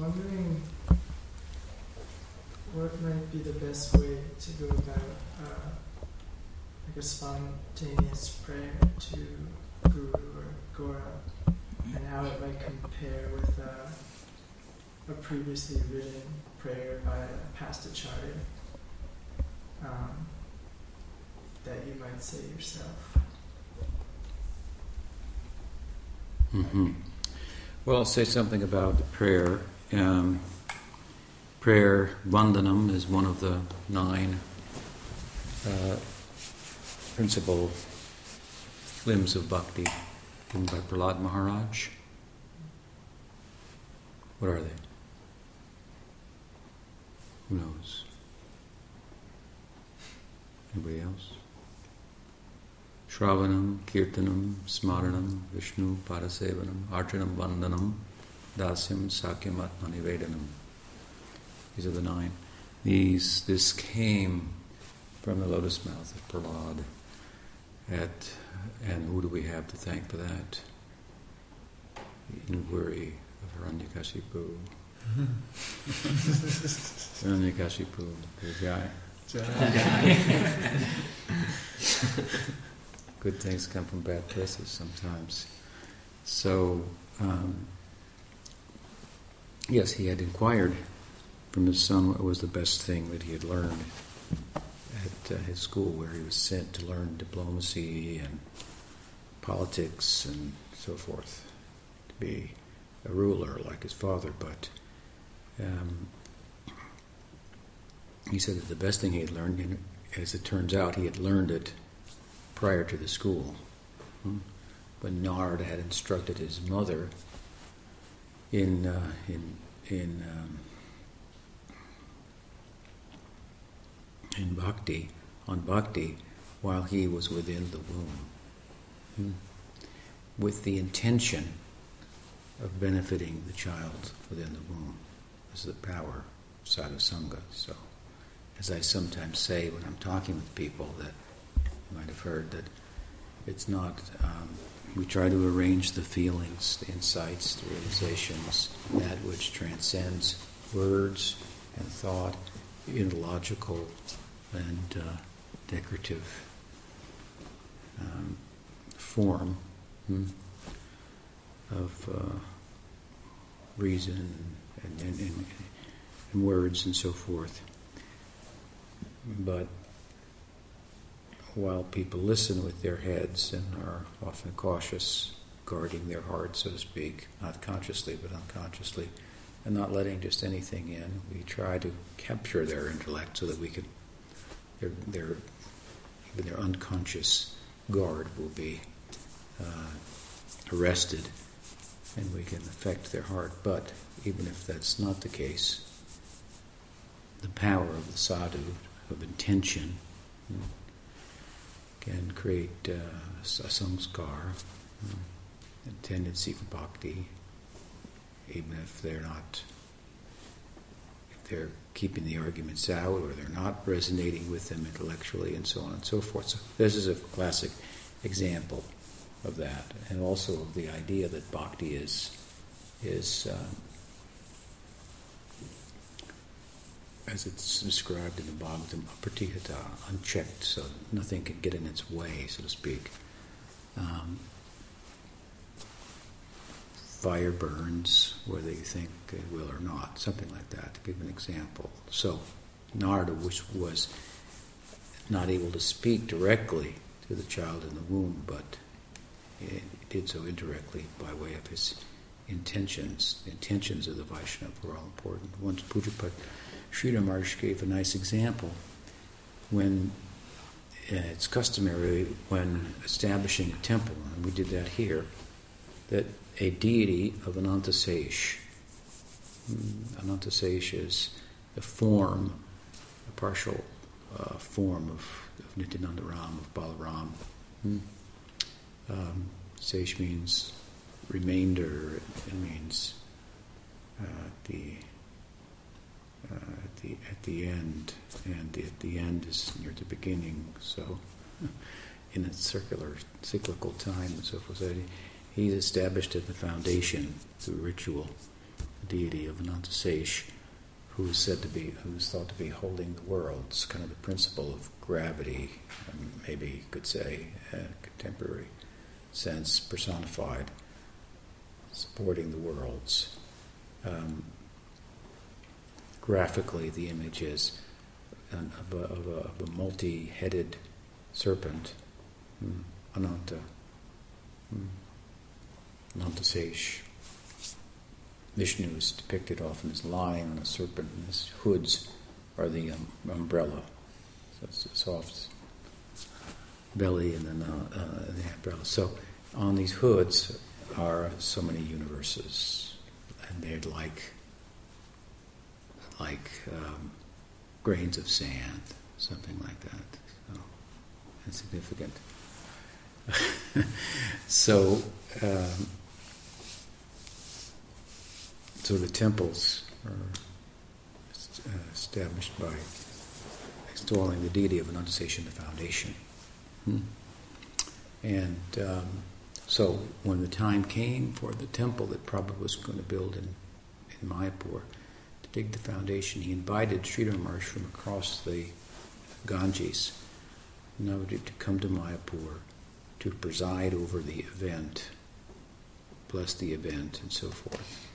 wondering what might be the best way to go about uh, like a spontaneous prayer to Guru or Gaura, and how it might compare with uh, a previously written prayer by a past acharya um, that you might say yourself. Mm-hmm. Well, I'll say something about the prayer. Um, prayer, Vandanam, is one of the nine uh, principal limbs of bhakti given by Prahlad Maharaj. What are they? Who knows? Anybody else? Shravanam, Kirtanam, Smaranam, Vishnu, Padasevanam, Archanam, Vandanam, Dasyam, Sakyam, Atmanivedanam. These are the nine. These, this came from the lotus mouth of Prahlad. At, and who do we have to thank for that? The inquiry of Hiranyakashipu. Hiranyakashipu, the guy. Good things come from bad places sometimes. So, um, yes, he had inquired from his son what was the best thing that he had learned at uh, his school, where he was sent to learn diplomacy and politics and so forth, to be a ruler like his father. But um, he said that the best thing he had learned, and as it turns out, he had learned it prior to the school. Hmm? When Narad had instructed his mother in uh, in in um, in bhakti on bhakti while he was within the womb, hmm? with the intention of benefiting the child within the womb. This is the power of sadhu sangha. So, as I sometimes say when I'm talking with people, that you might have heard that it's not. Um, we try to arrange the feelings, the insights, the realizations, that which transcends words and thought in logical and uh, decorative um, form hmm, of uh, reason and, and, and, and words and so forth. But while people listen with their heads and are often cautious, guarding their heart, so to speak, not consciously but unconsciously, and not letting just anything in, we try to capture their intellect so that we can, their, their even their unconscious guard will be uh, arrested and we can affect their heart. But even if that's not the case, the power of the sadhu, of intention, can create uh, a samskar, hmm, a tendency for bhakti, even if they're not, if they're keeping the arguments out or they're not resonating with them intellectually and so on and so forth. So this is a classic example of that, and also of the idea that bhakti is is um, as it's described in the Bhagavatam, pratihata, unchecked, so nothing can get in its way, so to speak. Um, fire burns whether you think it will or not, something like that, to give an example. So, Narada, which was not able to speak directly to the child in the womb, but he did so indirectly by way of his intentions. The intentions of the Vaishnava were all important. Once Pujyapad Sridhar Maharaj gave a nice example when uh, it's customary when establishing a temple, and we did that here, that a deity of Anantasesh, mm, Anantasesh is a form, a partial uh, form of, of Nityananda Ram, of Balaram. Hmm. Um, Sesh means remainder, it means uh, the uh, at the at the end, and at the end is near the beginning. So, in a circular, cyclical time and so forth, so he's established at the foundation through ritual the deity of Anantasesh, who is said to be, who is thought to be holding the worlds, kind of the principle of gravity, um, maybe you could say, a contemporary sense, personified, supporting the worlds. Um, graphically, the image is of a, of a, a multi-headed serpent, mm, Ananta, mm, Anantasesh. Vishnu is depicted often as lying on a serpent, and his hoods are the um, umbrella. So it's a soft belly and then uh, uh, the umbrella. So on these hoods are so many universes, and they're like like um, grains of sand, something like that. So insignificant. so. Um, so the temples are uh, established by installing the deity of in the foundation. Hmm. And um, so when the time came for the temple that Prabhupada was going to build in, in Mayapur, dig the foundation, he invited Sridhar from across the Ganges to come to Mayapur to preside over the event, bless the event, and so forth.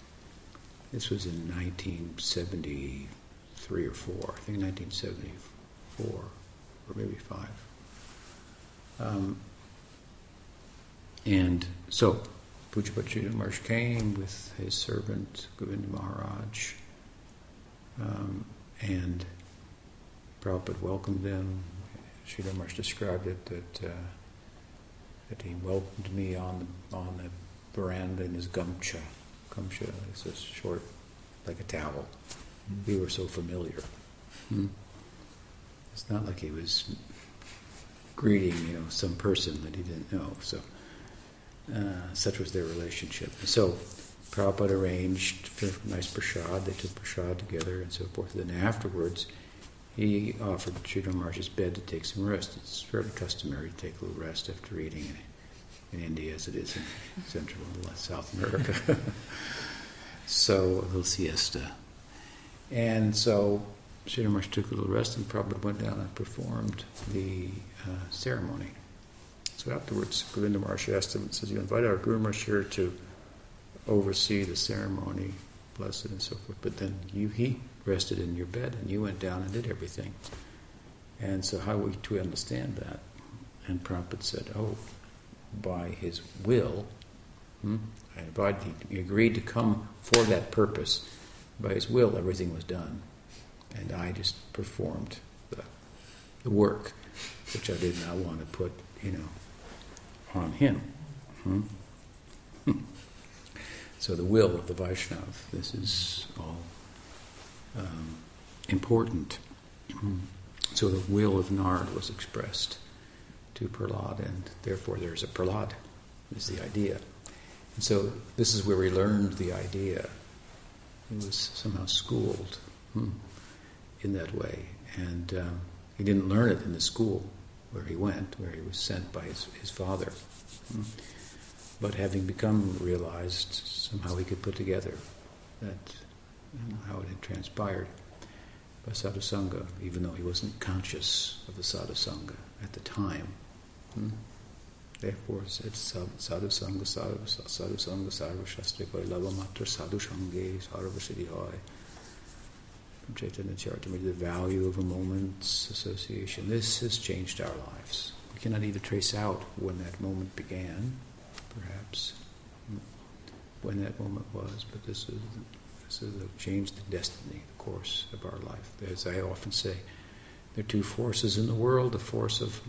This was in 1973 or 4, I think 1974, or maybe 5. Um, and so, Pujapachita Marsh came with his servant Govinda Maharaj, um, and Prabhupada welcomed them. Sridhar Maharaj described it that uh, that he welcomed me on the on the veranda in his gamcha, Kamsha is a short, like a towel. Mm. We were so familiar. Mm. It's not like he was greeting, you know, some person that he didn't know. So, uh, such was their relationship. So, Prabhupada arranged for nice prasad. They took prasad together and so forth. Then afterwards, he offered Sridhar Maharaj's bed to take some rest. It's fairly customary to take a little rest after eating in India as it is in Central and South America. so a little siesta. And so Sridhar Maharaj took a little rest and Prabhupada went down and performed the uh, ceremony. So afterwards, Govinda Maharaj asked him, says, you invite our Guru Maharaj here to oversee the ceremony, bless it and so forth, but then you, he rested in your bed and you went down and did everything. And so how are we to understand that? And Prabhupada said, oh, by his will, hmm, he agreed to come for that purpose. By his will, everything was done. And I just performed the, the work, which I did not want to put, you know, on him. Hmm? Hmm. So the will of the Vaishnav, this is all um, important. So the will of Narad was expressed to Prahlad, and therefore there's a Prahlad, is the idea. And so this is where we learned the idea. He was somehow schooled hmm, in that way. And um, he didn't learn it in the school where he went, where he was sent by his, his father. Hmm. But having become realized, somehow he could put together that you know, how it had transpired by sadhusanga, even though he wasn't conscious of the sadhusanga at the time. Hmm? Therefore, it's sadhu sangha, sadhu, sadhu sangha, sarva shastra koi lava matra sadhu sange, sarva siddhi hoy. From Chaitanya Charitamrita, the value of a moment's association. This has changed our lives. We cannot even trace out when that moment began, perhaps, when that moment was, but this is this is changed the destiny, the course of our life. As I often say, there are two forces in the world: the force of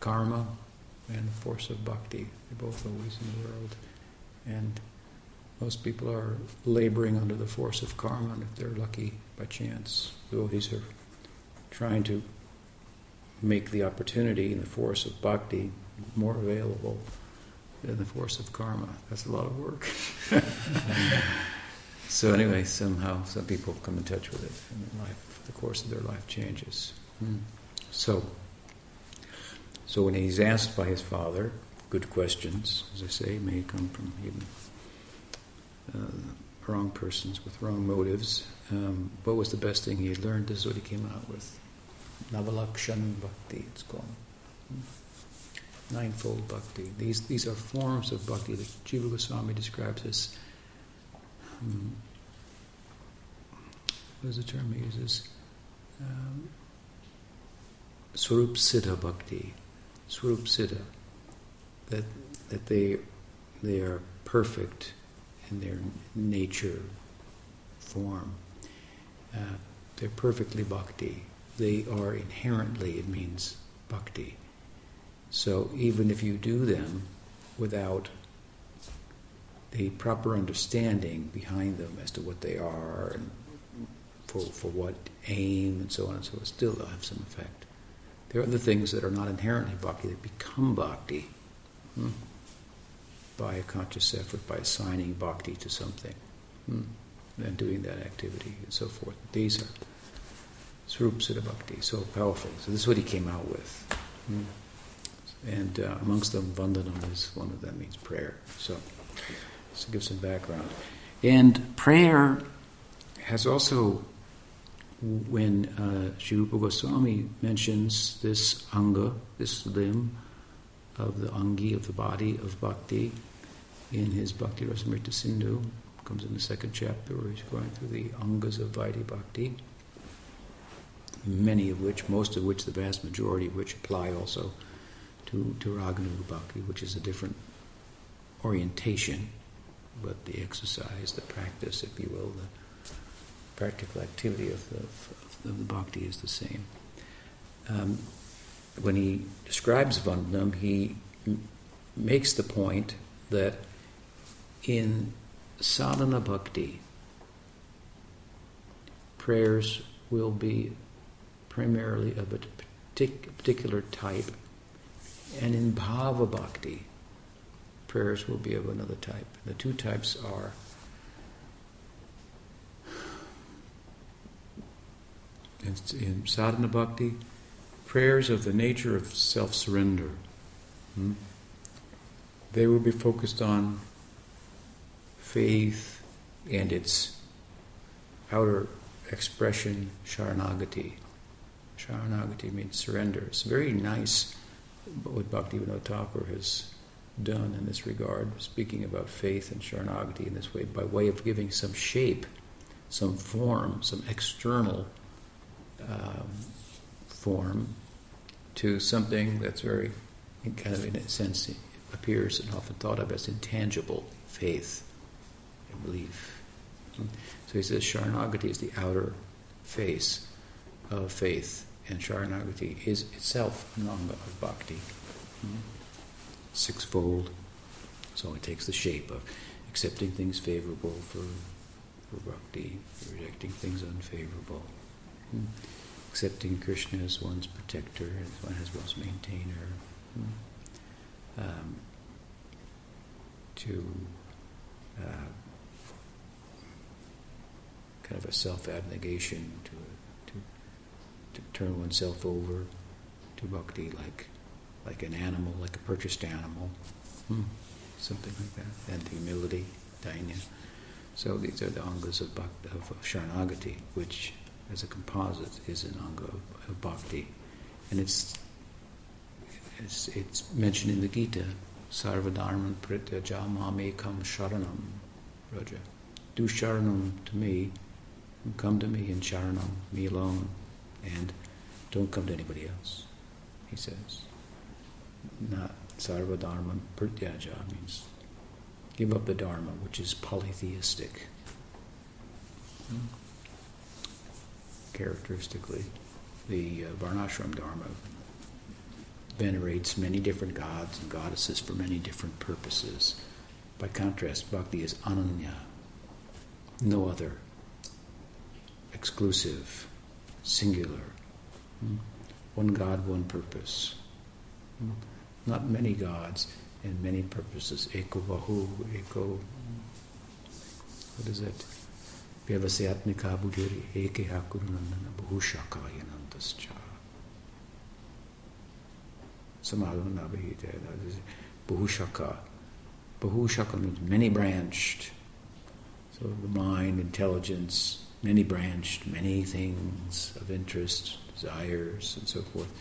karma and the force of bhakti. They're both always in the world. And most people are laboring under the force of karma, and if they're lucky by chance, devotees are trying to make the opportunity in the force of bhakti more available than the force of karma. That's a lot of work. so anyway, somehow some people come in touch with it, and life, the course of their life changes. Hmm. So. So when he's asked by his father, good questions, as I say, may come from even uh, wrong persons with wrong motives. Um, what was the best thing he learned? This is what he came out with. Navalakshan Bhakti, it's called. Ninefold Bhakti. These, these are forms of Bhakti that Jiva Goswami describes as, um, what is the term he uses? Um, Swarup Siddha Bhakti. Swarup Siddha. That, that they, they are perfect in their nature, form. Uh, they're perfectly bhakti. They are inherently, it means bhakti. So even if you do them without the proper understanding behind them as to what they are and for, for what aim and so on and so on, still they'll have some effect. There are other things that are not inherently bhakti that become bhakti. Hmm? by a conscious effort, by assigning bhakti to something, hmm, and doing that activity and so forth. These are Siddha Bhakti, so powerful. So this is what he came out with. Hmm. And uh, amongst them, Vandanam is one of them, means prayer. So, to give some background. And prayer has also, when uh, Sri Rupa Goswami mentions this anga, this limb, of the angi, of the body of bhakti, in his Bhakti Rasamrita Sindhu. Comes in the second chapter where he's going through the angas of Vaidhi Bhakti, many of which, most of which, the vast majority of which apply also to, to Bhakti, which is a different orientation, but the exercise, the practice, if you will, the practical activity of the, of of the Bhakti is the same. Um, when he describes Vandanam, he m- makes the point that in sadhana bhakti, prayers will be primarily of a particular type, and in bhava bhakti, prayers will be of another type. The two types are in sadhana bhakti, prayers of the nature of self surrender. Hmm? They will be focused on faith and its outer expression, Sharanagati. Sharanagati means surrender. It's very nice what Bhaktivinoda Thakur has done in this regard, speaking about faith and Sharanagati in this way, by way of giving some shape, some form, some external um, form to something that's very, kind of in a sense, appears and often thought of as intangible faith and belief. So he says Sharanagati is the outer face of faith, and Sharanagati is itself an anga of bhakti. Sixfold. So it takes the shape of accepting things favorable for, for bhakti, rejecting things unfavorable. Accepting Krishna as one's protector, as one as one's maintainer, um, to uh, kind of a self-abnegation, to, to, to turn oneself over to bhakti like like an animal, like a purchased animal, hmm. something like that, and humility, dainya. So these are the angas of, bhakti, of, of Sharanagati, which as a composite is an anga of bhakti. And it's, it's, it's mentioned in the Gita, Sarvadharman prityaja mamekam sharanam, vraja. Do sharanam to me, come to me in sharanam, me alone, and don't come to anybody else, he says. Not sarvadharman prityaja means give up the dharma, which is polytheistic. Hmm characteristically, the uh, Varnashram Dharma venerates many different gods and goddesses for many different purposes. By contrast, bhakti is ananya, no other, exclusive, singular. One God, one purpose. Not many gods and many purposes. Eko bahu, eko. What is it? Vyavasyatmika buddhiri ekeha kurunandana bahushakayanantascha. Samadhanabhita. Bahushaka. Bahushaka means many branched. So the mind, intelligence, many branched, many things of interest, desires, and so forth.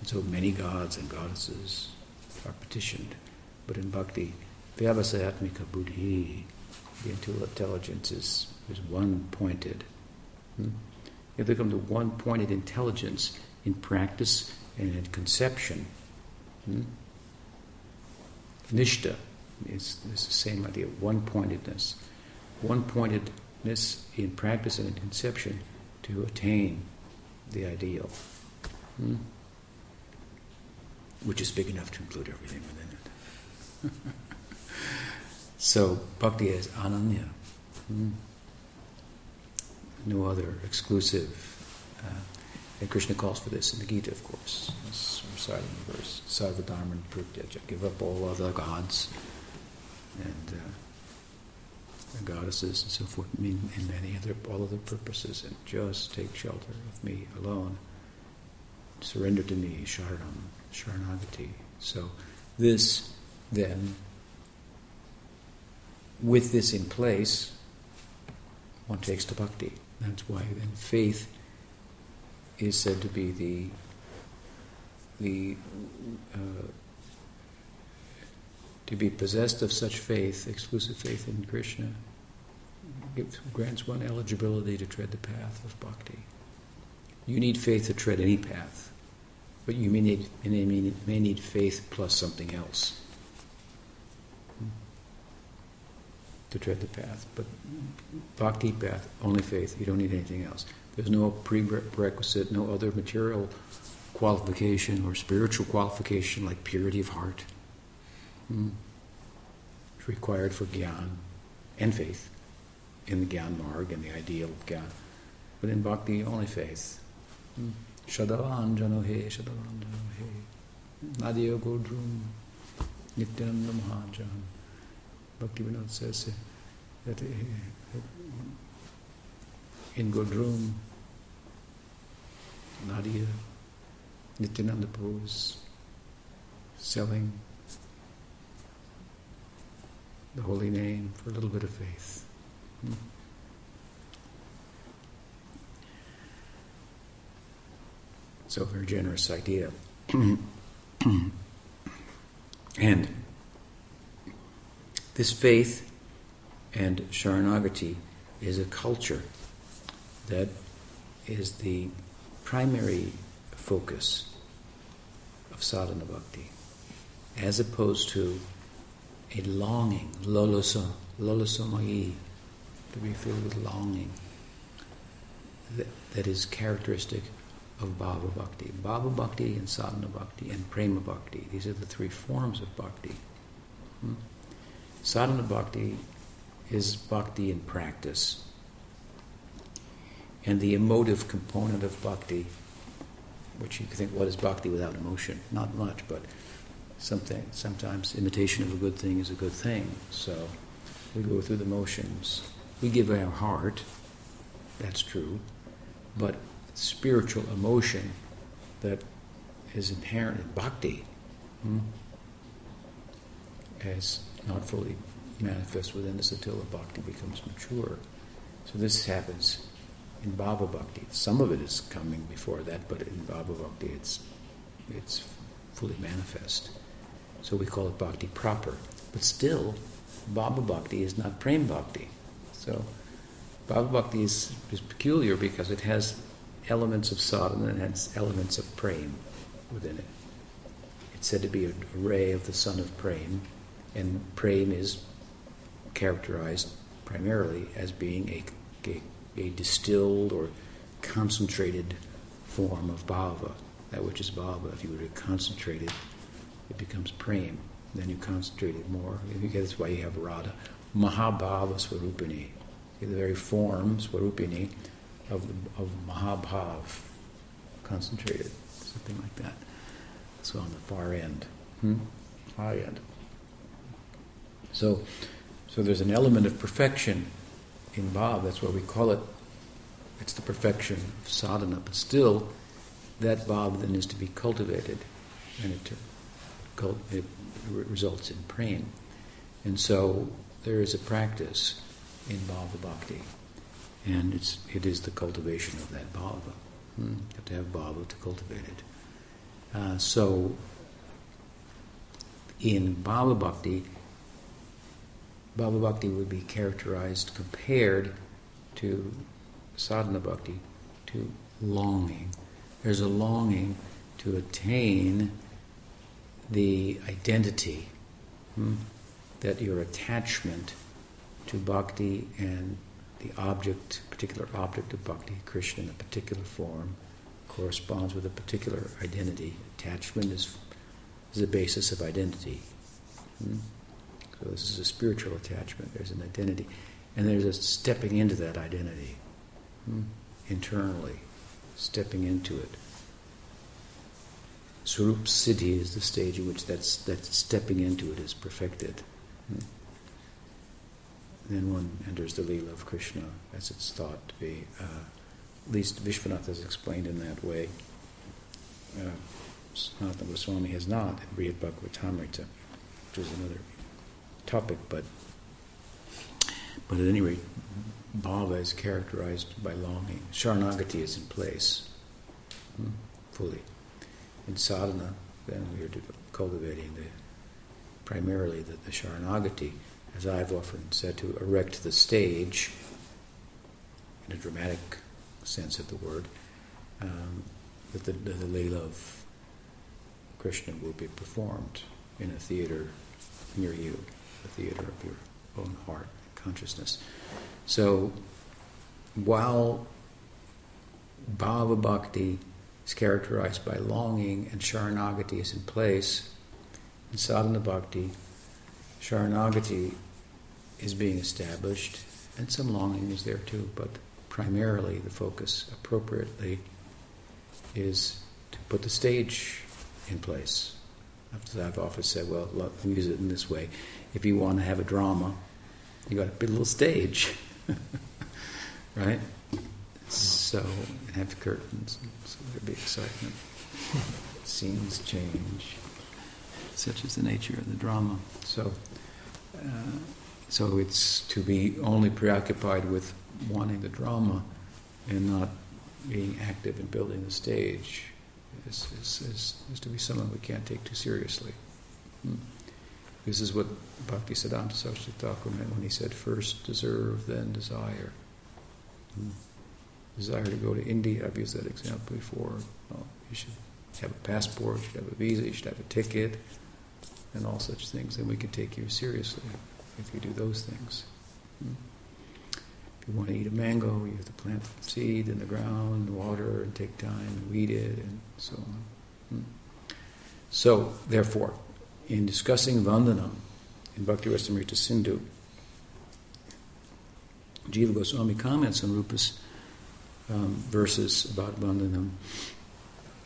And so many gods and goddesses are petitioned. But in bhakti, vyavasayatmika buddhi, the intelligence is, is one pointed. Hmm? To come to one pointed intelligence in practice and in conception. Hmm? Nishta is, is the same idea, one pointedness. One pointedness in practice and in conception to attain the ideal. Hmm? Which is big enough to include everything within it. so, bhakti is ananya. Hmm? No other exclusive. Uh, and Krishna calls for this in the Gita, of course. It's reciting the verse, Sarvadharman Prityaja, give up all other gods and, uh, goddesses and so forth, and many other, all other purposes, and just take shelter of me alone. Surrender to me, Sharanam, Sharanagati. So this then, with this in place, one takes to bhakti. That's why then faith is said to be the the uh, to be possessed of such faith, exclusive faith in Krishna, grants one eligibility to tread the path of bhakti. You need faith to tread any path, but you may need, may need, may need faith plus something else to tread the path. But bhakti path, only faith. You don't need anything else. There's no prerequisite, no other material qualification or spiritual qualification like purity of heart. It's required for gyan and faith in the gyan marg and the ideal of gyan. But in bhakti, only faith. Shadavan jano he, Shadavan jano he. Nadia Godrum, Nityananda Mahajan. Bhakti Vinod says that in Godrum, Nadia, Nityananda Prabhu selling the holy name for a little bit of faith. Hmm. So, a very generous idea. and this faith and Sharanagati is a culture that is the primary focus of sadhana bhakti, as opposed to a longing, lolasa, lolasamai, to be filled with longing, that, that is characteristic of Bhava Bhakti. Bhava Bhakti and Sadhana Bhakti and Prema Bhakti, these are the three forms of Bhakti. Hmm? Sadhana Bhakti is Bhakti in practice. And the emotive component of Bhakti, which you can think, what is Bhakti without emotion? Not much, but something. Sometimes imitation of a good thing is a good thing. So we go through the motions. We give our heart, that's true, but spiritual emotion that is inherent in bhakti hmm, not fully manifest within us until the bhakti becomes mature. So this happens in Bhava Bhakti. Some of it is coming before that, but in Bhava Bhakti it's it's fully manifest. So we call it bhakti proper. But still, Bhava Bhakti is not Prem Bhakti. So Bhava Bhakti is, is peculiar because it has elements of sadhana and has elements of prem within it. It's said to be a ray of the sun of prem, and prem is characterized primarily as being a, a, a distilled or concentrated form of bhava, that which is bhava. If you were to concentrate it it becomes prem. Then you concentrate it more. That's why you have Radha. Mahabhava Swarupini. The very form, Swarupini, of, the, of Mahabhav, concentrated, something like that. So on the far end, hmm? high end. So, so there's an element of perfection in Bhav. That's why we call it. It's the perfection of sadhana, but still, that Bhav then is to be cultivated, and it it results in praying. And so there is a practice in bhava bhakti, and it's it is the cultivation of that bhava. Hmm? You have to have bhava to cultivate it. Uh, so, in bhava bhakti, bhava bhakti would be characterized compared to sadhana bhakti to longing. There's a longing to attain the identity hmm, that your attachment to bhakti and the object, particular object of bhakti, Krishna in a particular form, corresponds with a particular identity. Attachment is, is the basis of identity. Hmm? So this is a spiritual attachment. There's an identity. And there's a stepping into that identity hmm? internally, stepping into it. Swarup Siddhi is the stage in which that's, that stepping into it is perfected. Hmm? Then one enters the Leela of Krishna as it's thought to be. Uh, at least Vishwanath has explained in that way. Uh, Sanatana Goswami has not in Brihad Bhagavatamrita, which is another topic, but but at any rate, bhava is characterized by longing. Sharanagati is in place hmm, fully. In sadhana, then we are cultivating the primarily the, the sharanagati, as I've often said, to erect the stage in a dramatic sense of the word, um, that the, the, the Leela of Krishna will be performed in a theater near you, the theater of your own heart and consciousness. So while Bhava Bhakti is characterized by longing and Sharanagati is in place, in Sadhana Bhakti, Sharanagati is being established and some longing is there too, but primarily the focus appropriately is to put the stage in place. After that, I've often said, well, we use it in this way. If you want to have a drama, you got to build a little stage, right? So, and have curtains, so there'd be excitement. Scenes change. Such is the nature of the drama. So, uh, so it's to be only preoccupied with wanting the drama and not being active in building the stage is, is, is, is to be someone we can't take too seriously. Hmm. This is what Bhakti Siddhanta Saraswati Thakur meant when he said, first deserve, then desire. Hmm. Desire to go to India, I've used that example before. Well, you should have a passport, you should have a visa, you should have a ticket, and all such things. Then we can take you seriously if you do those things. Hmm. If you want to eat a mango, you have to plant the seed in the ground, water, and take time and weed it, and so on. Hmm. So, therefore, in discussing Vandanam in Bhakti Rasamrita Sindhu, Jiva Goswami comments on Rupa's um, verses about Vandanam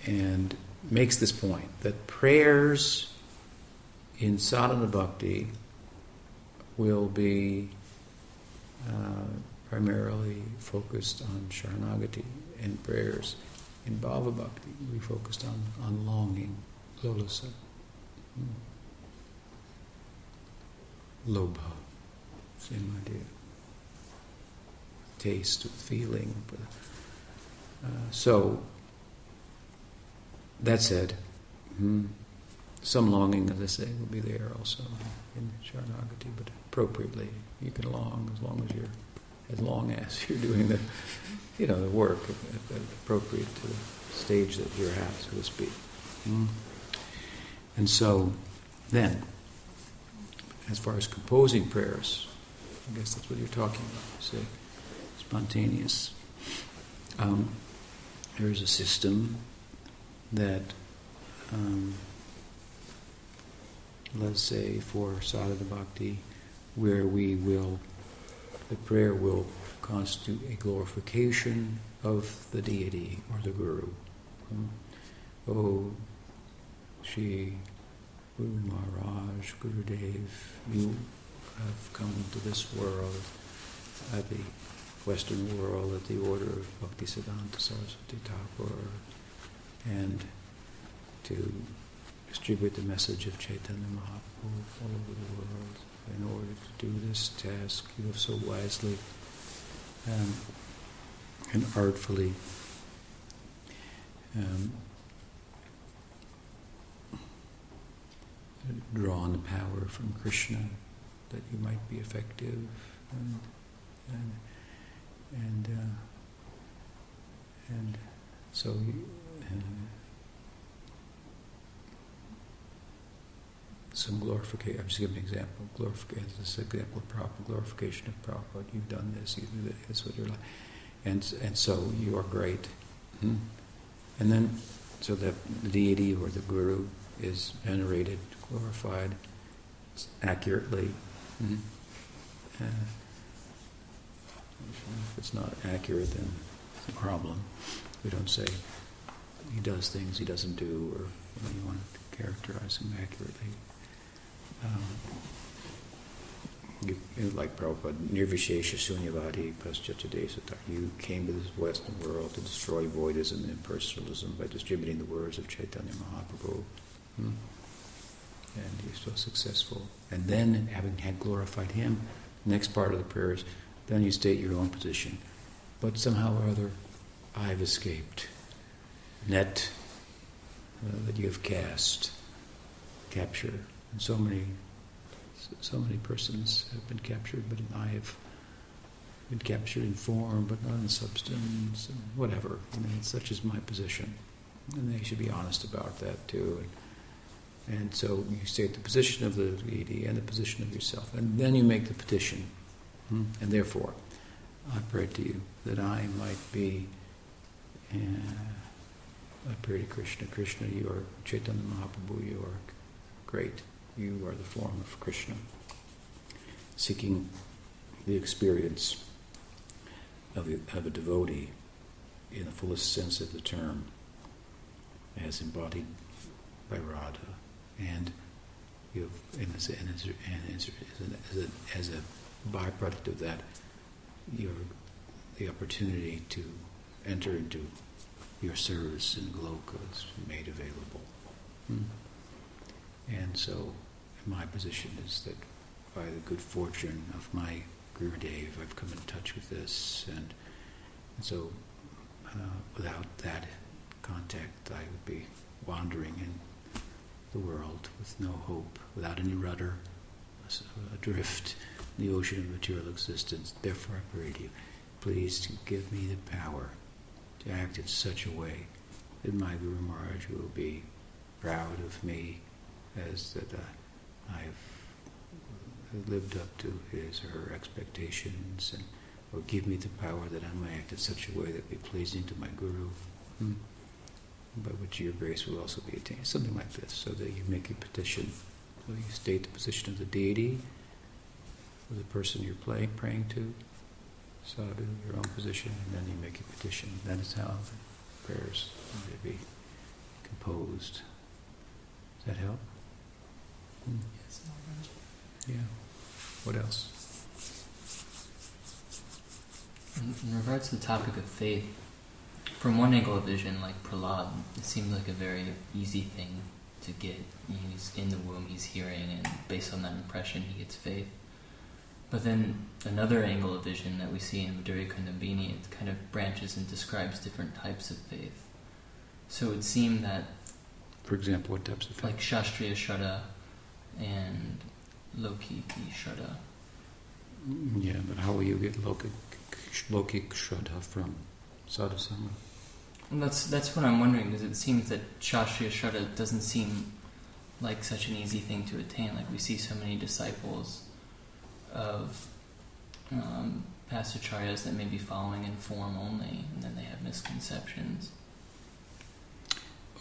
and makes this point that prayers in sadhana bhakti will be uh, primarily focused on Sharanagati and prayers. In Bhava Bhakti, we focused on, on longing, lalasa. Hmm. Lobha, same idea. Taste, feeling. So, that said, hmm, some longing, as I say, will be there also in Sharanagati, but appropriately. You can long as long as you're as long as you're doing the, you know, the work appropriate to the stage that you're at, so to speak. Mm. And so, then, as far as composing prayers, I guess that's what you're talking about. You Say, spontaneous. Um, there is a system that, um, let's say, for sadhana bhakti, where we will the prayer will constitute a glorification of the deity or the guru. Hmm? Oh, Shri Guru Maharaj, Gurudev, you have come to this world, the Western world, at the order of Bhaktisiddhanta Saraswati Thakur, and to distribute the message of Chaitanya Mahaprabhu all over the world in order to do this task. You have so wisely um, and artfully um, drawn the power from Krishna that you might be effective and and and, uh, and so uh, some glorification. I'm just giving an example. Glorification. This example of Prabhupada, glorification of Prabhupada. You've done this. You do what you're like, and and so you are great. Hmm? And then, so that the deity or the guru is venerated, glorified accurately. Hmm? Uh, if it's not accurate, then it's a problem. We don't say he does things he doesn't do, or you, know, you want to characterize him accurately. Um, you, like Prabhupada, Nirvishesha Sunyavadi Paschatadesata. You came to this Western world to destroy voidism and impersonalism by distributing the words of Chaitanya Mahaprabhu. Hmm? And you're so successful. And then, having had glorified him, next part of the prayers, then you state your own position. But somehow or other, I've escaped. Net uh, that you have cast, capture. And so many, so many persons have been captured, but I have been captured in form, but not in substance, and whatever. I mean, such is my position. And they should be honest about that too. And, and so you state the position of the deity and the position of yourself, and then you make the petition. Hmm? And therefore, I pray to you that I might be. Uh, I pray to Krishna. Krishna, you are Chaitanya Mahaprabhu. You are great. You are the form of Krishna. Seeking the experience of a, of a devotee in the fullest sense of the term, as embodied by Radha, and you have, and as, and as, and as, as, a, as a byproduct of that, your the opportunity to enter into your service in Goloka is made available. Hmm. And so, my position is that by the good fortune of my Gurudev, I've come in touch with this, and, and so uh, without that contact, I would be wandering in the world with no hope, without any rudder, adrift the ocean of material existence. Therefore, I pray to you, please give me the power to act in such a way that my Guru Maharaj will be proud of me as that uh, I've lived up to his or her expectations and or give me the power that I may act in such a way that be pleasing to my Guru, hmm, by which your grace will also be attained. Something like this, so that you make a petition. So you state the position of the deity, for the person you're play, praying to, sadhu, your own position, and then you make a petition. That is how the prayers may be composed. Does that help? Hmm. Yes, Yeah. What else? In, in regards to the topic of faith, from one angle of vision, like Prahlad, it seemed like a very easy thing to get. He's in the womb, he's hearing, and based on that impression, he gets faith. But then another angle of vision that we see in Madhurya Kadambini, it kind of branches and describes different types of faith. So it would seem that. For example, what types of faith? Like Shastriya Shraddha and Lokiki Shraddha. Yeah, but how will you get Lokik, Lokik Shraddha from Sadhusanga? Well, that's, that's what I'm wondering, because it seems that Shastriya Shraddha doesn't seem like such an easy thing to attain. Like we see so many disciples of um, past acharyas that may be following in form only, and then they have misconceptions.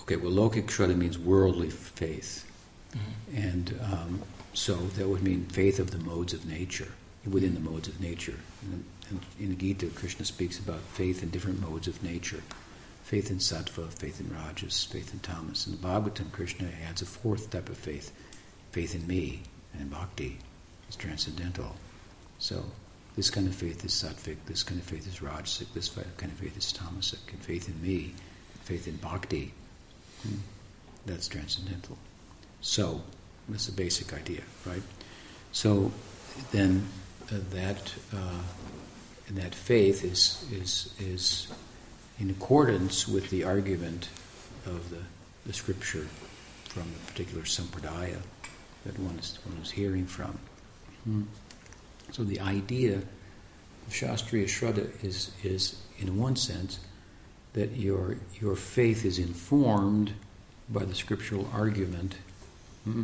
Okay, well, lokik shraddha means worldly faith. Mm-hmm. And um, so that would mean faith of the modes of nature, within the modes of nature. And, and in the Gita, Krishna speaks about faith in different modes of nature faith in sattva, faith in rajas, faith in tamas. In the Bhagavatam, Krishna adds a fourth type of faith faith in me and bhakti transcendental. So this kind of faith is sattvic, this kind of faith is rajasic, this kind of faith is tamasic, and faith in me, faith in bhakti, hmm, that's transcendental. So that's the basic idea, right? So then uh, that uh, that faith is is is in accordance with the argument of the, the scripture from the particular sampradaya that one is, one is hearing from. So the idea of Shastriya Shraddha is, is, in one sense, that your, your faith is informed by the scriptural argument, hmm?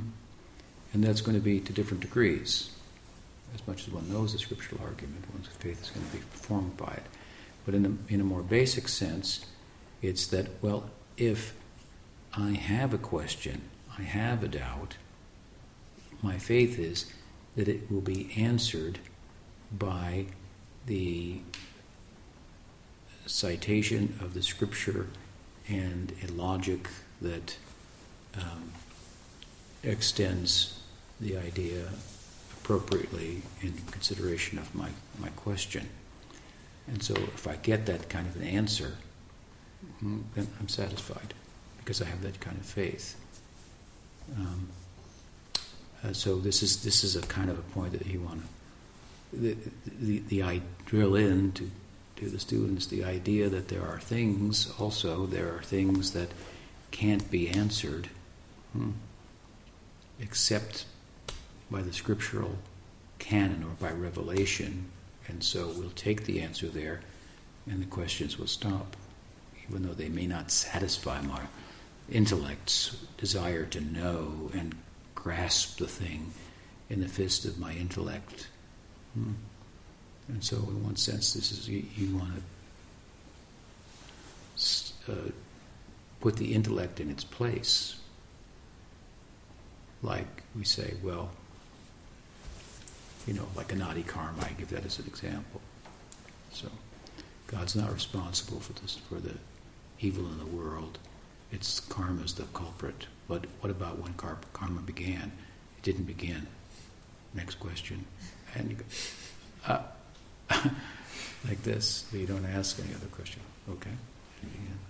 and that's going to be to different degrees. As much as one knows the scriptural argument, one's faith is going to be formed by it. But in a, in a more basic sense, it's that, well, if I have a question, I have a doubt, my faith is that it will be answered by the citation of the scripture and a logic that um, extends the idea appropriately in consideration of my, my question. And so if I get that kind of an answer, then I'm satisfied because I have that kind of faith. Um, uh, so this is this is a kind of a point that you want to the, the, the I drill in to to the students the idea that there are things also there are things that can't be answered hmm, except by the scriptural canon or by revelation. And so we'll take the answer there and the questions will stop even though they may not satisfy my intellect's desire to know and grasp the thing in the fist of my intellect. Hmm. And so, in one sense, this is you, you want to uh, put the intellect in its place. Like we say, well, you know, like anadi karma, I give that as an example. So, God's not responsible for this, for the evil in the world. It's karma's the culprit. But what about when karma began? It didn't begin. Next question. And go, uh, like this. You don't ask any other question. Okay.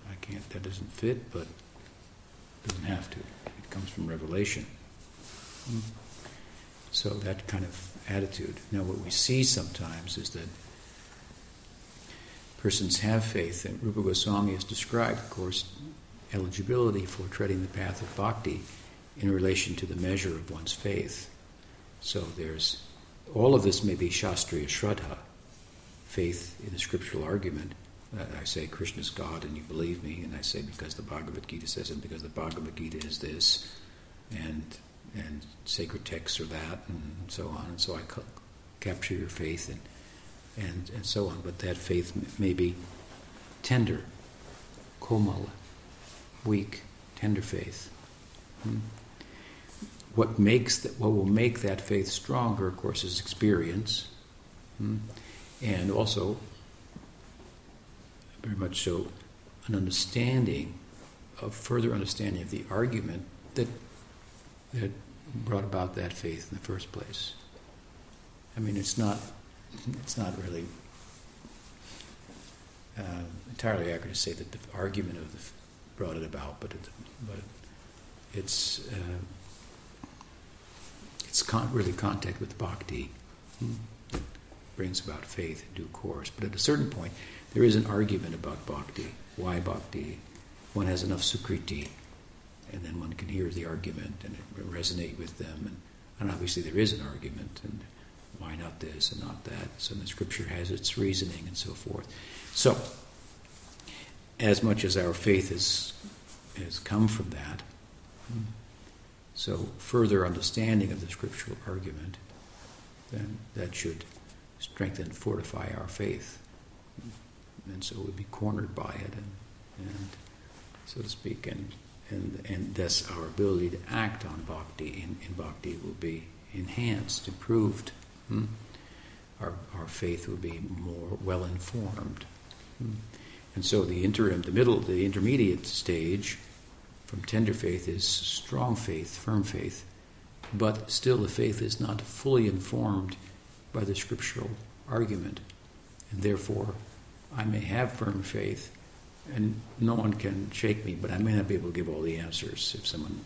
I can't, that doesn't fit, but it doesn't have to. It comes from revelation. So that kind of attitude. Now, what we see sometimes is that persons have faith, and Rupa Goswami has described, of course, eligibility for treading the path of bhakti in relation to the measure of one's faith. So there's all of this may be Shastriya Shraddha, faith in the scriptural argument. I say Krishna's God and you believe me, and I say because the Bhagavad Gita says it, because the Bhagavad Gita is this, and and sacred texts are that, and so on. And so I ca- capture your faith and, and, and so on. But that faith may be tender, komal, weak, tender faith. Hmm? What makes that, what will make that faith stronger, of course, is experience, hmm? and also very much so an understanding a further understanding of the argument that that brought about that faith in the first place. I mean, it's not it's not really uh, entirely accurate to say that the argument of the brought it about, but it, but it's uh, it's con- really contact with bhakti hmm, that brings about faith in due course. But at a certain point, there is an argument about bhakti. Why bhakti? One has enough sukriti, and then one can hear the argument and it resonate with them. And, and obviously, there is an argument, and why not this and not that? So the scripture has its reasoning and so forth. So as much as our faith has, has come from that. So, further understanding of the scriptural argument, then that should strengthen, and fortify our faith. And so we'd be cornered by it, and, and so to speak, and, and, and thus our ability to act on bhakti in, in bhakti will be enhanced, improved. Hmm? Our, our faith will be more well informed. Hmm? And so the interim, the middle, the intermediate stage from tender faith is strong faith, firm faith, but still the faith is not fully informed by the scriptural argument. And therefore, I may have firm faith, and no one can shake me, but I may not be able to give all the answers if someone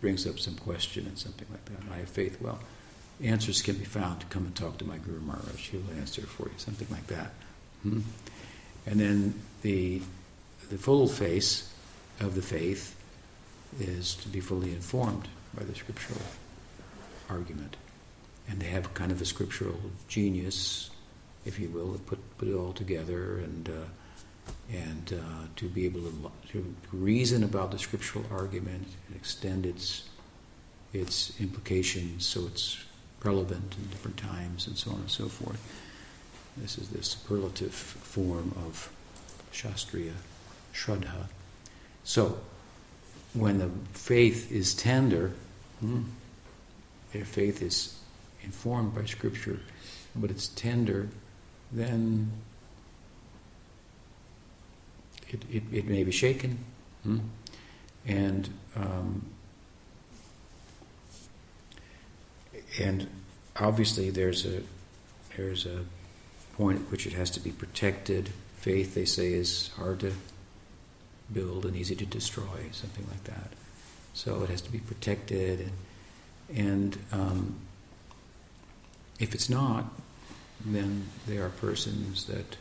brings up some question and something like that. I have faith. Well, answers can be found come and talk to my Guru Maharaj. He'll answer for you, something like that. Hmm? And then the the full face of the faith is to be fully informed by the scriptural argument. And they have kind of a scriptural genius, if you will, to put, put it all together and, uh, and uh, to be able to, to reason about the scriptural argument and extend its, its implications so it's relevant in different times and so on and so forth. This is the superlative form of Shastriya Shraddha. So, when the faith is tender, hmm, their faith is informed by Scripture, but it's tender, then it, it, it may be shaken. Hmm? And um, and obviously there's a there's a point at which it has to be protected. Faith, they say, is hard to build and easy to destroy, something like that. So it has to be protected, and, and um, if it's not, then there are persons that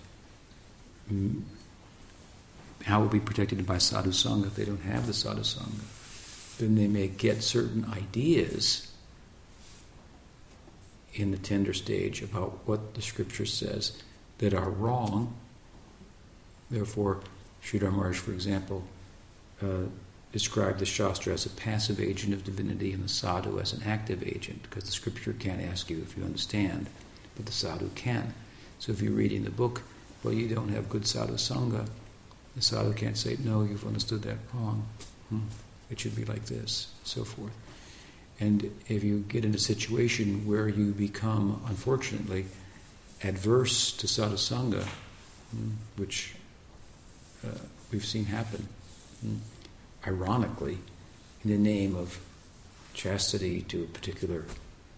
how will be protected by sadhu sangha if they don't have the sadhu sangha? Then they may get certain ideas in the tender stage about what the scripture says that are wrong. Therefore, Sridhar Maharaj, for example, uh, described the Shastra as a passive agent of divinity and the sadhu as an active agent, because the scripture can't ask you if you understand, but the sadhu can. So if you're reading the book, well, you don't have good sadhu sangha, the sadhu can't say, no, you've understood that wrong. Hmm. It should be like this, so forth. And if you get in a situation where you become, unfortunately, adverse to sadhu sangha, hmm, which uh, we've seen happen, hmm, ironically, in the name of chastity to a particular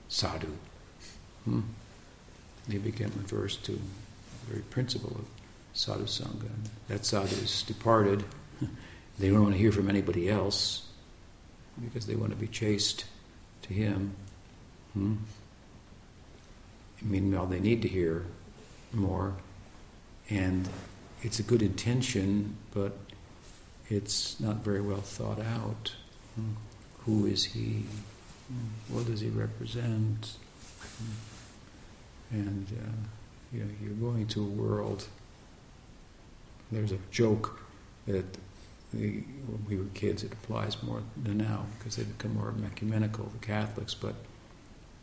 sadhu, hmm, they become adverse to the very principle of sadhu sangha. And that sadhu is departed. they don't want to hear from anybody else because they want to be chaste to him. Hmm? Meanwhile, they need to hear more, and it's a good intention, but it's not very well thought out. Hmm? Who is he? What does he represent? Hmm? And uh, you know, you're going to a world. There's a joke that when we were kids, it applies more than now because they become more ecumenical, the Catholics. But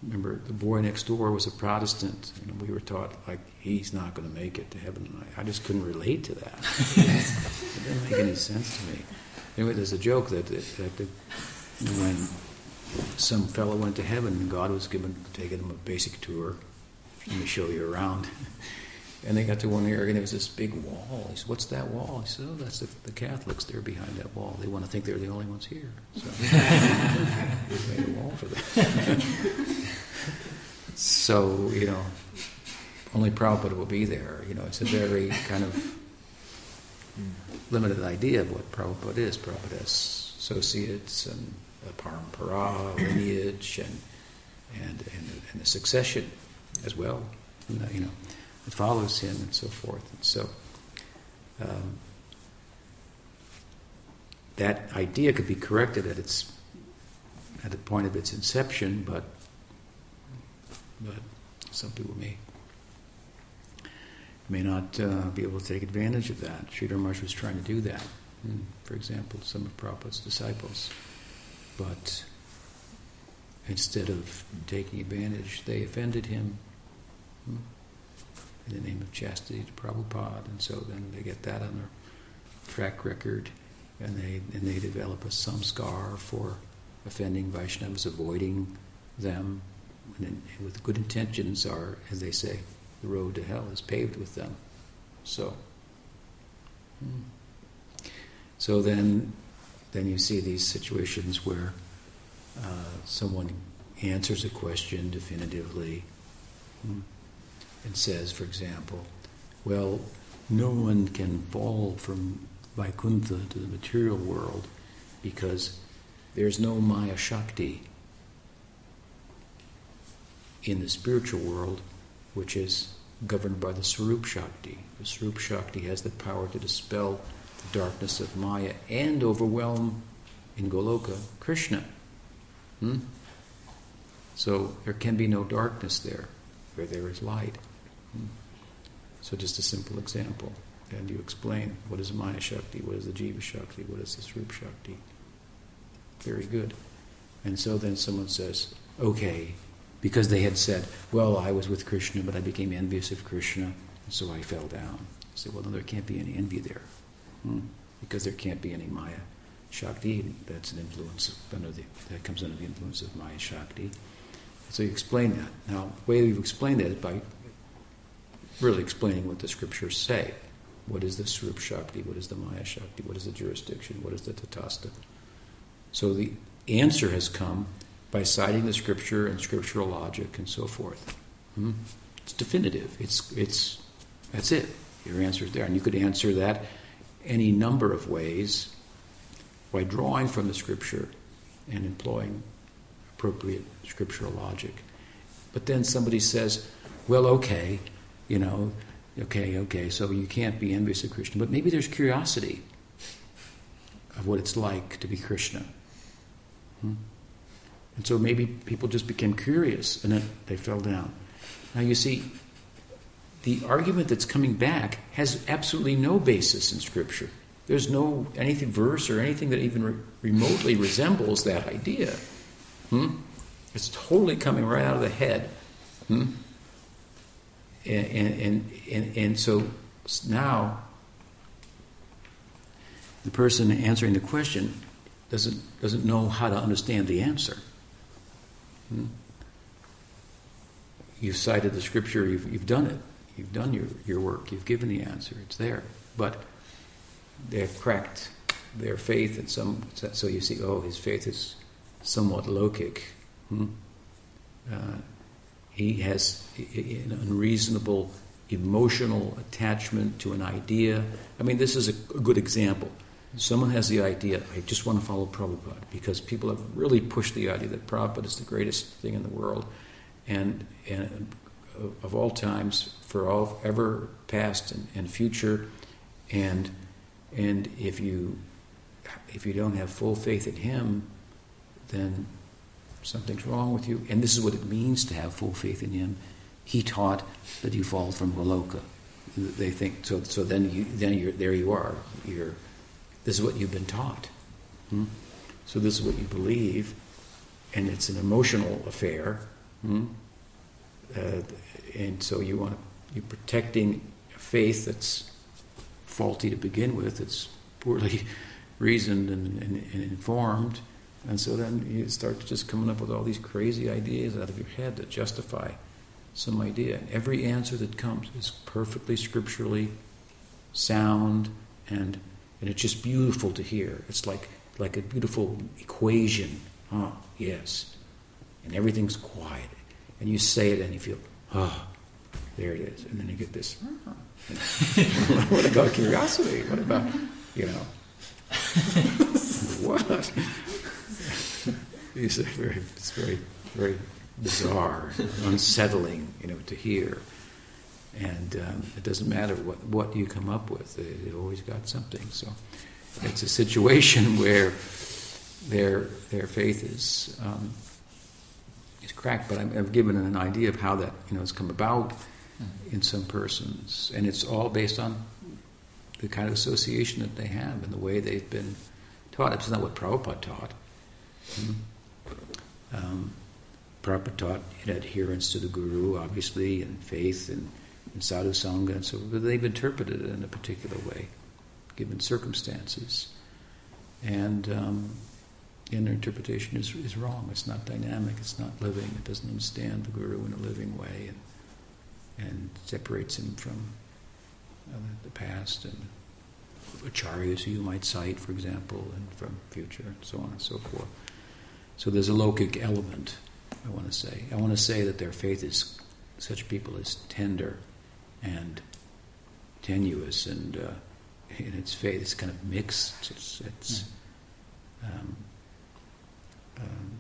remember, the boy next door was a Protestant, and we were taught like he's not going to make it to heaven. I, I just couldn't relate to that. it didn't make any sense to me. Anyway, there's a joke that, that, that when some fellow went to heaven, God was given taking him a basic tour. Let me show you around. And they got to one area, and there was this big wall. He said, "What's that wall?" He said, "Oh, that's the, the Catholics. They're behind that wall. They want to think they're the only ones here." So we made a wall for them. so you know, only Prabhupada will be there. You know, it's a very kind of limited idea of what Prabhupada is. Prabhupada has associates and a parampara, lineage, and and and, and a succession as well. You know follows him and so forth. And so um, that idea could be corrected at its at the point of its inception, but but some people may may not uh, be able to take advantage of that. Sridhar Maharaj was trying to do that. Hmm, for example, some of Prabhupada's disciples, but instead of taking advantage, they offended him. Hmm in the name of chastity to Prabhupada, and so then they get that on their track record, and they and they develop a samskar for offending Vaishnavas, avoiding them, and, with good intentions are, as they say, the road to hell is paved with them. So, hmm. so then, then you see these situations where uh, someone answers a question definitively. And says, for example, well, no one can fall from Vaikuntha to the material world because there's no Maya Shakti. in the spiritual world, which is governed by the Swarup Shakti. The Swarup Shakti has the power to dispel the darkness of Maya and overwhelm in Goloka Krishna. Hmm? So there can be no darkness there where there is light. Hmm? So just a simple example. And you explain what is Maya Shakti, what is the Jiva Shakti, what is the Swarup Shakti. Very good. And so then someone says, okay, because they had said, well, I was with Krishna, but I became envious of Krishna, so I fell down. I said, well, no, there can't be any envy there, hmm? because there can't be any Maya Shakti. That's an influence under the, that comes under the influence of Maya Shakti. So you explain that. Now, the way you explain that is by really explaining what the scriptures say. What is the Swarup Shakti? What is the Maya Shakti? What is the jurisdiction? What is the Tatastha? So the answer has come by citing the scripture and scriptural logic and so forth. Hmm? It's definitive. It's it's that's it. Your answer is there, and you could answer that any number of ways by drawing from the scripture and employing appropriate scriptural logic. But then somebody says, "Well, okay, you know, okay, okay, so you can't be envious of Krishna, but maybe there's curiosity of what it's like to be Krishna." Hmm? And so maybe people just became curious and then they fell down. Now you see, the argument that's coming back has absolutely no basis in Scripture. There's no anything verse or anything that even re- remotely resembles that idea. Hmm? It's totally coming right out of the head. Hmm? And, and, and, and so now the person answering the question doesn't, doesn't know how to understand the answer. Hmm? You've cited the scripture, you've, you've done it. You've done your, your work, you've given the answer, it's there. But they've cracked their faith in some. So you see, oh, his faith is somewhat laukik. Hmm? Uh, he has an unreasonable emotional attachment to an idea. I mean, this is a good example. Someone has the idea, I just want to follow Prabhupada because people have really pushed the idea that Prabhupada is the greatest thing in the world and, and of all times, for all ever past and, and future. And, and if, you, if you don't have full faith in Him, then something's wrong with you. And this is what it means to have full faith in Him. He taught that you fall from Goloka. They think so. So then, you, then you're, there you are. You're this is what you've been taught. Hmm? So this is what you believe, and it's an emotional affair. Hmm? Uh, and so you want to, you're protecting a faith that's faulty to begin with. It's poorly reasoned and, and, and informed. And so then you start just coming up with all these crazy ideas out of your head that justify some idea. And every answer that comes is perfectly scripturally sound and and it's just beautiful to hear. It's like like a beautiful equation. Ah, yes. And everything's quiet. And you say it and you feel, ah, oh, there it is. And then you get this, oh. what about curiosity? What about, you know, what? It's very, it's very, very bizarre, unsettling, you know, to hear. And um, it doesn't matter what, what you come up with, they've always got something. So it's a situation where their, their faith is, um, is cracked. But i have given an idea of how that you know, has come about in some persons. And it's all based on the kind of association that they have and the way they've been taught. It's not what Prabhupada taught. Mm-hmm. Um, taught in adherence to the Guru, obviously, and faith and and sadhu sangha and so but they've interpreted it in a particular way, given circumstances. And um, and their interpretation is, is wrong. It's not dynamic. It's not living. It doesn't understand the guru in a living way, and and separates him from uh, the past and acharyas who you might cite, for example, and from future, and so on and so forth. So there's a laukik element. I want to say. I want to say that their faith is such people is tender and tenuous and uh, in its faith. It's kind of mixed. It's, it's um, um,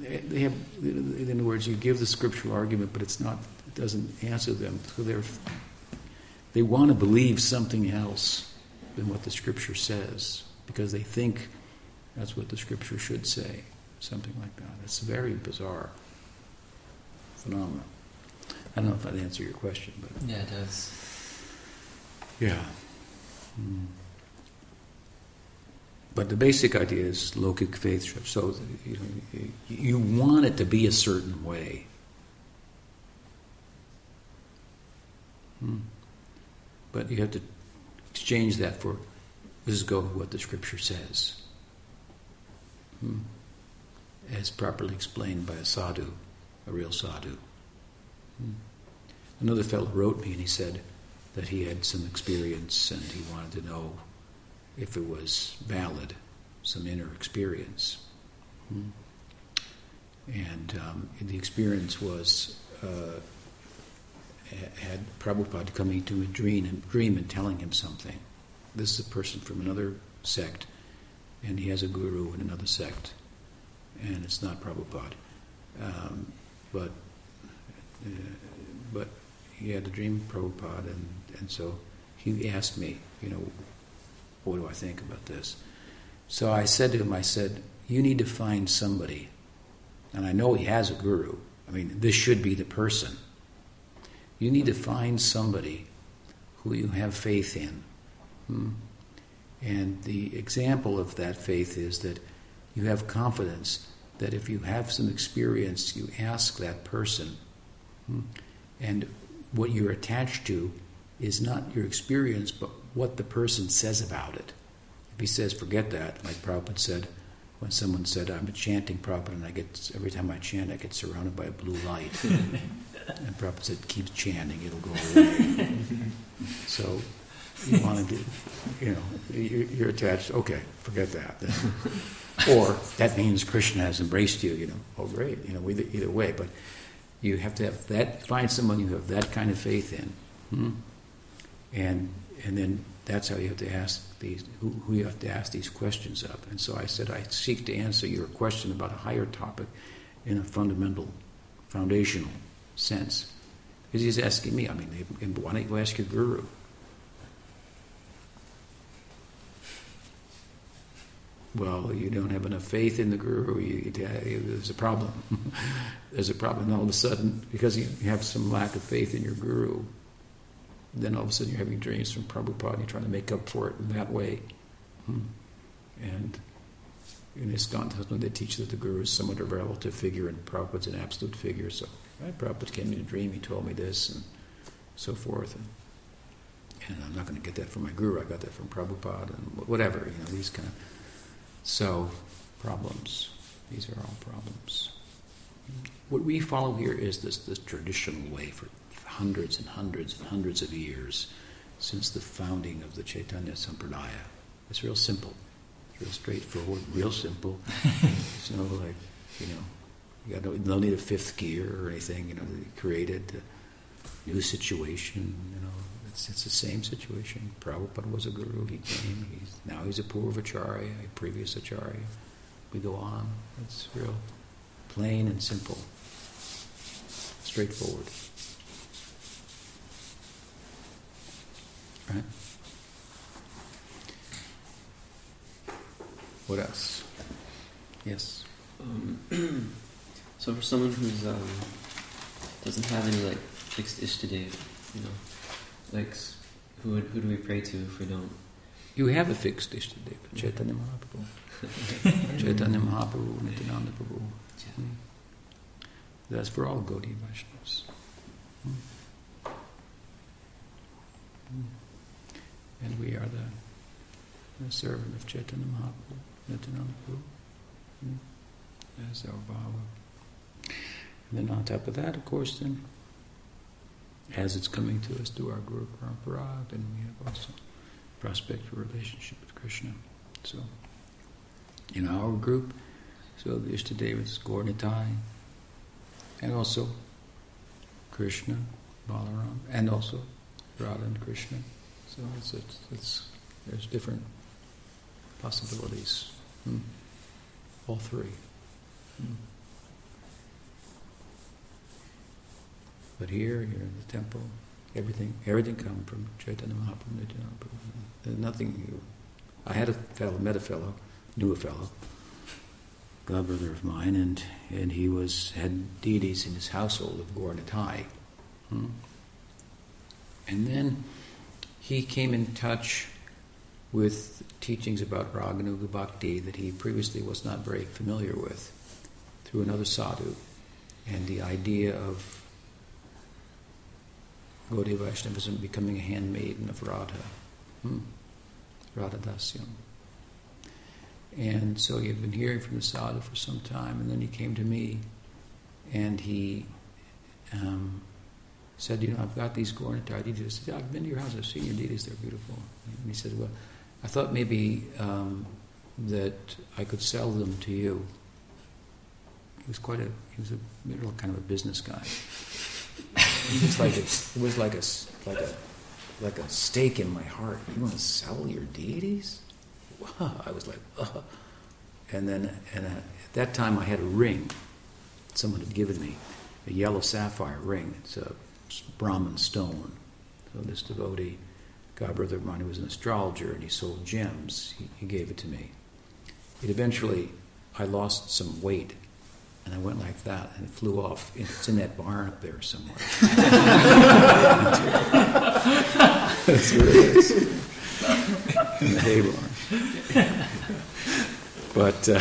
they have, in other words, you give the scriptural argument, but it's not, it doesn't answer them. So they're, they want to believe something else than what the scripture says because they think that's what the scripture should say, something like that. It's a very bizarre phenomenon. I don't know if that answers your question, but Yeah, it does. yeah. Mm. But the basic idea is laukik faith. So you, know, you want it to be a certain way. Hmm. But you have to exchange that for this is go with what the scripture says. Hmm. As properly explained by a sadhu, a real sadhu. Hmm. Another fellow wrote me and he said that he had some experience and he wanted to know if it was valid, some inner experience. Hmm. And um, the experience was uh, had Prabhupada coming to a dream dream and telling him something. This is a person from another sect, and he has a guru in another sect, and it's not Prabhupada. Um, but uh, but he had a dream of Prabhupada, and, and so he asked me, you know, what do I think about this? So I said to him, I said, you need to find somebody, and I know he has a guru. I mean, this should be the person. You need to find somebody who you have faith in. Hmm? And the example of that faith is that you have confidence that if you have some experience, you ask that person. Hmm? And what you're attached to is not your experience, but what the person says about it. If he says, forget that, like Prabhupada said, when someone said, I'm chanting Prabhupada, and I get, every time I chant, I get surrounded by a blue light. and Prabhupada said, keep chanting, it'll go away. so you want to do, you know, you're attached, okay, forget that. or that means Krishna has embraced you, you know, oh great, you know, either, either way. But you have to have that, find someone you have that kind of faith in. Hmm? And, and then that's how you have to ask these, who, who you have to ask these questions of. And so I said, I seek to answer your question about a higher topic in a fundamental, foundational sense. Because he's asking me, I mean, why don't you ask your guru? Well, you don't have enough faith in the guru, you, there's a problem. there's a problem. And all of a sudden, because you have some lack of faith in your guru, then all of a sudden you're having dreams from Prabhupada and you're trying to make up for it in that way. Hmm. And in ISKCON, when they teach that the guru is somewhat a relative figure and Prabhupada's an absolute figure. So right, Prabhupada came in a dream, he told me this and so forth. And, and I'm not going to get that from my guru, I got that from Prabhupada and whatever, you know, these kind of. So, problems. These are all problems. What we follow here is this, this traditional way for hundreds and hundreds and hundreds of years since the founding of the Chaitanya Sampradaya. It's real simple. It's real straightforward, real simple. There's no like, you know, you got no, no need a fifth gear or anything. You know, they created a new situation. You know, it's it's the same situation. Prabhupada was a guru. He came. He's now he's a poor Purvacharya, a previous acharya. We go on. It's real plain and simple, straightforward. Right? What else? Yes. Um, so for someone who's um, doesn't have any like fixed ish ishtadev, you know, like who would, who do we pray to if we don't? You have a fixed ishtadev, Chaitanya Mahaprabhu, Chaitanya Mahaprabhu, Nityananda Prabhu. That's for all Gaudiya Vaishnavas. Hmm. Hmm and we are the, the servant of Chaitanya Mahaprabhu, Nityananda Prabhu. Hmm? That's our bhava. And then on top of that, of course, then, as it's coming to us through our Guru Parampara, then we have also prospect for relationship with Krishna. So, in our group, so the Ishtadevas, Gaura and also Krishna, Balaram, and also Radha and Krishna. So it's, it's, it's there's different possibilities. Hmm. All three. Hmm. But here, here in the temple, everything, everything come from Chaitanya Mahaprabhu, Nityananda. There's nothing new. I had a fellow, met a fellow, knew a fellow, god brother of mine, and, and he was had deities in his household of Gaurnitai. Hmm? And then he came in touch with teachings about Raganuga Bhakti that he previously was not very familiar with through another sadhu, and the idea of Gaudiya Vaishnavism becoming a handmaiden of Radha, hmm? Radha Dasyam. And so he had been hearing from the sadhu for some time, and then he came to me, and he um, said, "You know, I've got these Gaurnitai deities." I said, "I've been to your house. I've seen your deities. They're beautiful." And he said, "Well, I thought maybe um, that I could sell them to you." He was quite a he was a real kind of a business guy. It was like a, it was like a like a like a stake in my heart. You want to sell your deities? I was like, oh. and then and uh, at that time I had a ring. Someone had given me a yellow sapphire ring. It's a Brahman stone. So this devotee, God brother of mine, who was an astrologer and he sold gems, he, he gave it to me. It eventually, I lost some weight and I went like that and flew off. It's in that barn up there somewhere. That's where it is. In the hay barn. But, uh,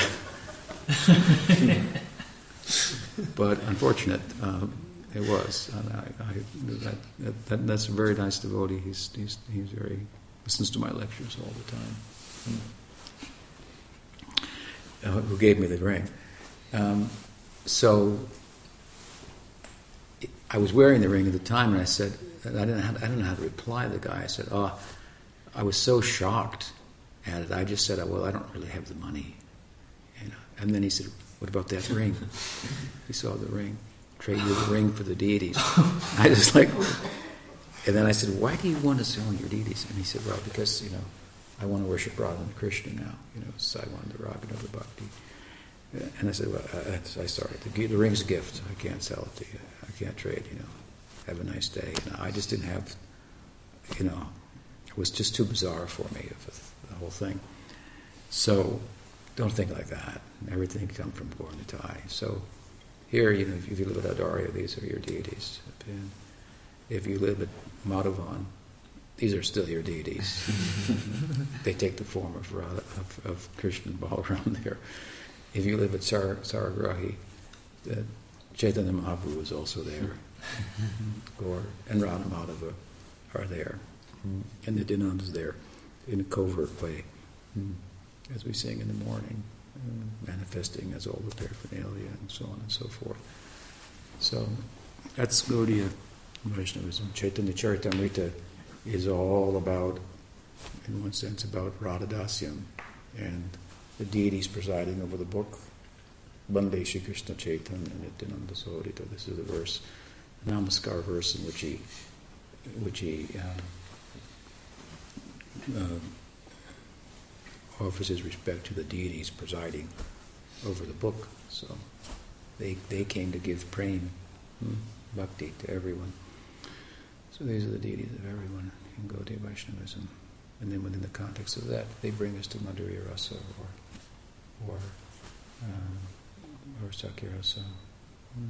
but unfortunate, uh, it was. And I, I, that, that, that's a very nice devotee. He's, he's, he's very, listens to my lectures all the time. Uh, who gave me the ring. Um, so I was wearing the ring at the time, and I said, I didn't, have, I didn't know how to reply to the guy. I said, "Oh, I was so shocked at it. I just said, well, I don't really have the money." You know. And then he said, "What about that ring?" he saw the ring. Trade you the ring for the deities. I just like, and then I said, "Why do you want to sell your deities?" And he said, "Well, because you know, I want to worship Radha and Krishna now. You know, so I want the Raganuga Bhakti." And I said, well, I, I sorry, the, the ring's a gift. I can't sell it to you. I can't trade, you know. Have a nice day. You know, I just didn't have, you know, it was just too bizarre for me, the whole thing. So don't think like that. Everything come from Gaurnitai. So here, you know, if you live at Audarya, these are your deities. If you live at Madhuvan, these are still your deities. they take the form of, of, of Krishna and Balaram there if you live at Sar- Saragrahi, uh, Chaitanya Mahaprabhu is also there. Gaur and Radha Madhava are there. Mm. And Nityananda is there in a covert way, mm. as we sing in the morning, uh, manifesting as all the paraphernalia and so on and so forth. So that's Gaudiya Vaishnavism. Chaitanya Charitamrita is all about, in one sense, about Radha Dasyam and the deities presiding over the book. Bande Shri Krishna Chaitanya Nityananda Sahoditau. This is a verse, a Namaskar verse in which he, which he uh, uh, offers his respect to the deities presiding over the book. So they, they came to give praying hmm, bhakti to everyone. So these are the deities of everyone in Gaudiya Vaishnavism. And then within the context of that, they bring us to Madhurya Rasa or or um, or Sakhya Rasa. Hmm.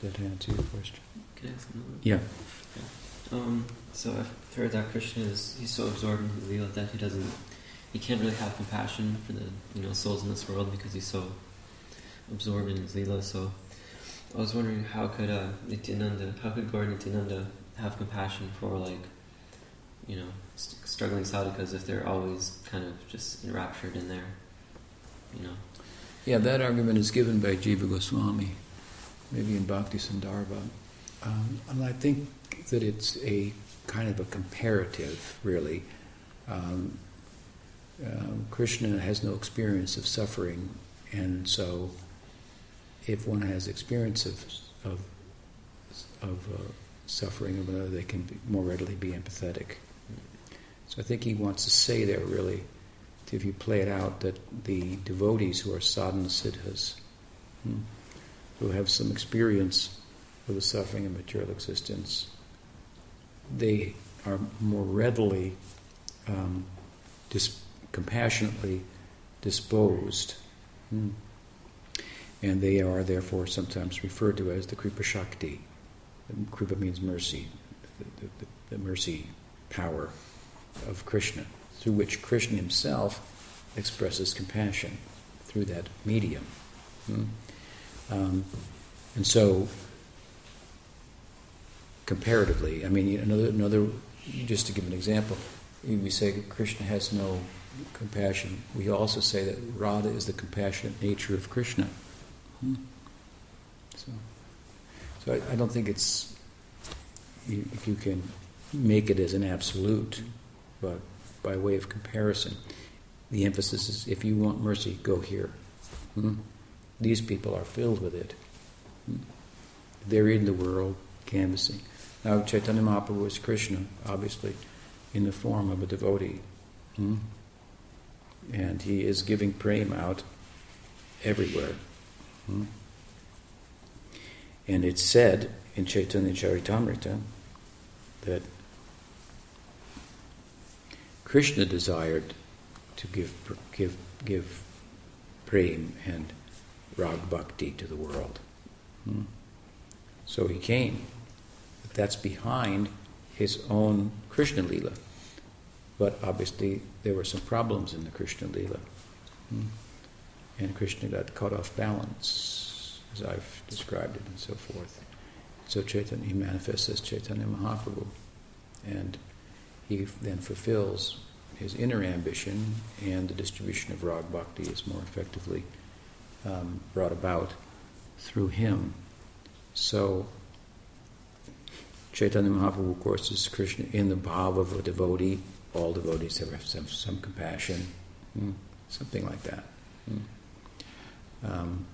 Did that answer your question? Can I ask another? Yeah. Um, so I've heard that Krishna is he's so absorbed in the Leela that he doesn't he can't really have compassion for the you know souls in this world because he's so absorbed in his Leela. So I was wondering how could uh, Nityananda, how could Gaur Nityananda have compassion for like you know st- struggling sadhakas if they're always kind of just enraptured in there, you know. Yeah, that argument is given by Jiva Goswami, maybe in Bhakti Sandarbha. Um, and I think that it's a kind of a comparative, really. Um, um, Krishna has no experience of suffering, and so if one has experience of of, of uh, suffering of another, they can be, more readily be empathetic. So I think he wants to say there really, if you play it out, that the devotees who are sadhana siddhas hmm, who have some experience of the suffering of material existence, they are more readily, um, dis- compassionately disposed. Hmm. And they are therefore sometimes referred to as the Kripa Shakti. Kripa means mercy, the, the, the mercy power of Krishna, through which Krishna himself expresses compassion through that medium. Hmm? Um, and so, comparatively, I mean, another, another, just to give an example, we say Krishna has no compassion. We also say that Radha is the compassionate nature of Krishna. Hmm? So, so I, I, don't think it's if you can make it as an absolute, but by way of comparison, the emphasis is if you want mercy, go here. Hmm? These people are filled with it. Hmm? They're in the world canvassing. Now, Chaitanya Mahaprabhu is Krishna, obviously, in the form of a devotee. Hmm? And he is giving prema out everywhere. Hmm? And it's said in Chaitanya Charitamrita that Krishna desired to give give give prem and rag bhakti to the world. Hmm? So he came. But that's behind his own Krishna Leela. But obviously there were some problems in the Krishna Leela. Hmm? And Krishna got caught off balance, as I've described it, and so forth. So Chaitanya, he manifests as Chaitanya Mahaprabhu. And he then fulfills his inner ambition, and the distribution of rag bhakti is more effectively um, brought about through him. So, Chaitanya Mahaprabhu, of course, is Krishna in the bhav of a devotee. All devotees have some, some compassion, mm, something like that. Mm. Um,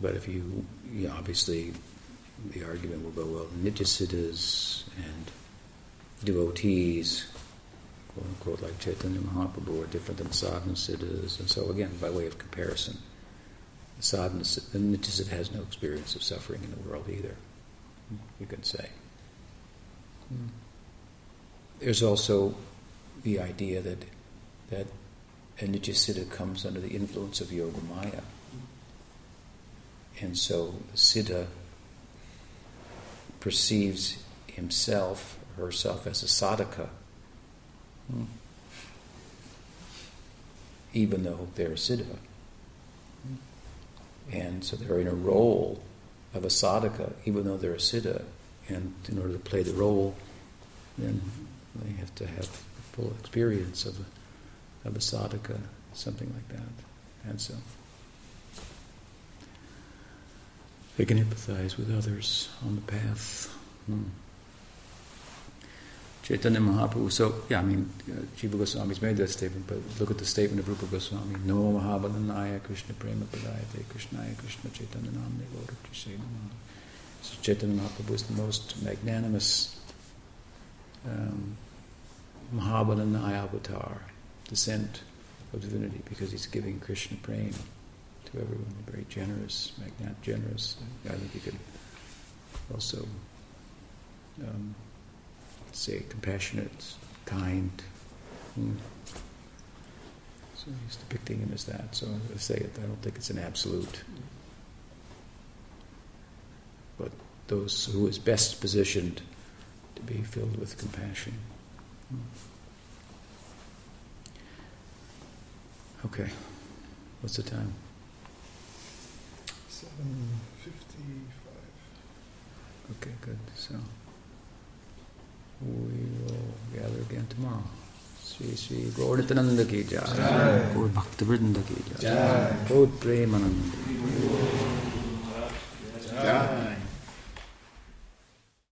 but if you, you know, obviously the argument will go, well, Nityasiddhas and devotees, quote unquote, like Chaitanya Mahaprabhu, are different than sadhana siddhas. And so, again, by way of comparison, sadhana the has no experience of suffering in the world either, you could say. There's also the idea that, that a Nityasiddha comes under the influence of Yoga Maya. And so the Siddha perceives himself herself as a sadhaka, hmm. even though they're a siddha. And so they're in a role of a sadhaka, even though they're a siddha. And in order to play the role, then they have to have full experience of a, of a sadhaka, something like that. And so they can empathize with others on the path. Hmm. Chaitanya Mahaprabhu. So, yeah, I mean, uh, Jiva Goswami's made that statement, but look at the statement of Rupa Goswami. Namo Mahavadanyaya Krishna Prema Pradayate Krishnaya Krishna Chaitanya Namne So Chaitanya Mahaprabhu is the most magnanimous um, Mahavadanyaya avatar, descent of divinity, because he's giving Krishna Prema to everyone. Very generous, magnat generous. I think you could also um, say compassionate, kind. Hmm. So he's depicting him as that. So I say it. I don't think it's an absolute. But those who is best positioned to be filled with compassion. Hmm. Okay. What's the time? 7.55. Okay, good. So we will gather again tomorrow. Sri Sri Gaur Nityananda ki jai. Gaur Bhakta Vrinda ki jai. Gaur Premananda. Jai.